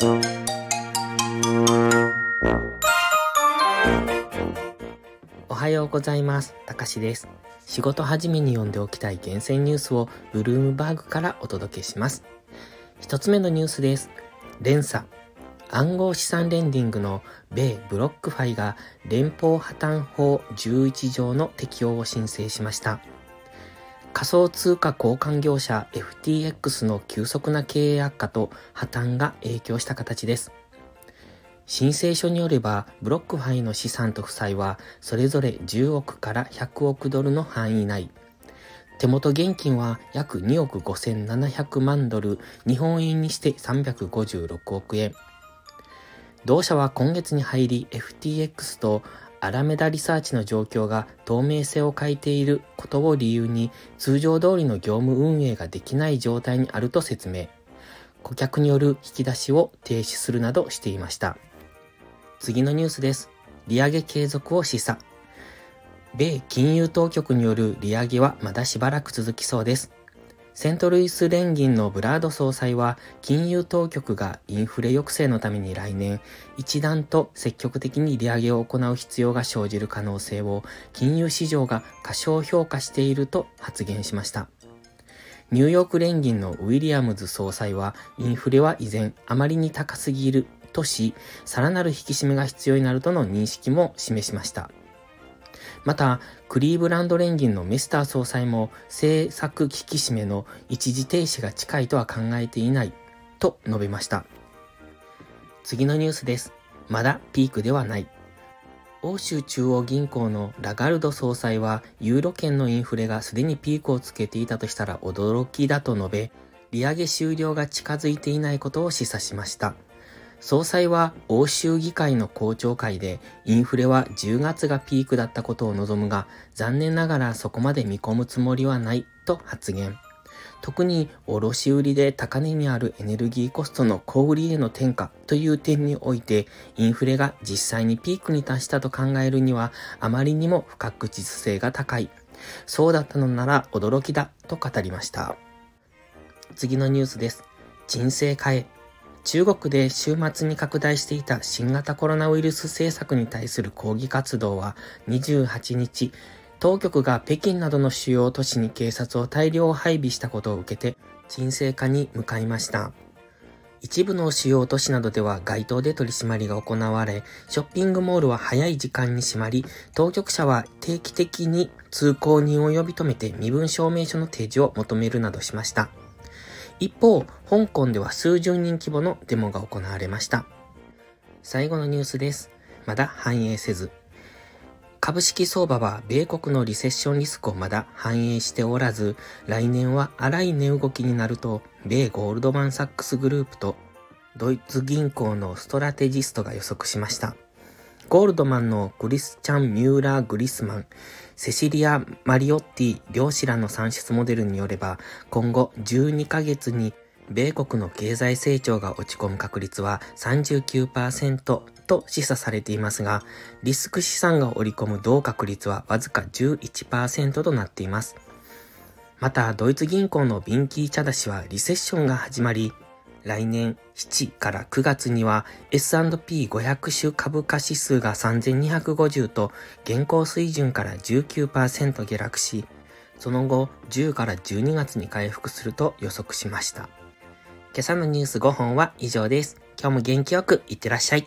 おはようございます。たかしです。仕事始めに読んでおきたい厳選ニュースをブルームバーグからお届けします。一つ目のニュースです。連鎖。暗号資産レンディングの米ブロックファイが連邦破産法11条の適用を申請しました。仮想通貨交換業者 FTX の急速な経営悪化と破綻が影響した形です。申請書によれば、ブロックファイの資産と負債は、それぞれ10億から100億ドルの範囲内。手元現金は約2億5700万ドル、日本円にして356億円。同社は今月に入り FTX とアラメダリサーチの状況が透明性を欠いていることを理由に通常通りの業務運営ができない状態にあると説明。顧客による引き出しを停止するなどしていました。次のニュースです。利上げ継続を示唆。米金融当局による利上げはまだしばらく続きそうです。セントルイス連銀のブラード総裁は、金融当局がインフレ抑制のために来年、一段と積極的に利上げを行う必要が生じる可能性を、金融市場が過小評価していると発言しました。ニューヨーク連銀のウィリアムズ総裁は、インフレは依然あまりに高すぎるとし、さらなる引き締めが必要になるとの認識も示しました。また、クリーブランド連銀のメスター総裁も政策引き締めの一時停止が近いとは考えていないと述べました。次のニュースです。まだピークではない。欧州中央銀行のラガルド総裁はユーロ圏のインフレがすでにピークをつけていたとしたら驚きだと述べ、利上げ終了が近づいていないことを示唆しました。総裁は欧州議会の公聴会でインフレは10月がピークだったことを望むが残念ながらそこまで見込むつもりはないと発言。特に卸売で高値にあるエネルギーコストの小売への転嫁という点においてインフレが実際にピークに達したと考えるにはあまりにも不確実性が高い。そうだったのなら驚きだと語りました。次のニュースです。人生変え中国で週末に拡大していた新型コロナウイルス政策に対する抗議活動は28日、当局が北京などの主要都市に警察を大量配備したことを受けて沈静化に向かいました。一部の主要都市などでは街頭で取り締まりが行われ、ショッピングモールは早い時間に閉まり、当局者は定期的に通行人を呼び止めて身分証明書の提示を求めるなどしました。一方、香港では数十人規模のデモが行われました。最後のニュースです。まだ反映せず。株式相場は米国のリセッションリスクをまだ反映しておらず、来年は荒い値動きになると、米ゴールドマンサックスグループとドイツ銀行のストラテジストが予測しました。ゴールドマンのグリスチャン・ミューラー・グリスマン、セシリア・マリオッティ両氏らの算出モデルによれば、今後12ヶ月に米国の経済成長が落ち込む確率は39%と示唆されていますが、リスク資産が織り込む同確率はわずか11%となっています。また、ドイツ銀行のビンキー・チャダ氏はリセッションが始まり、来年7から9月には S&P500 種株価指数が3250と現行水準から19%下落し、その後10から12月に回復すると予測しました。今朝のニュース5本は以上です。今日も元気よくいってらっしゃい。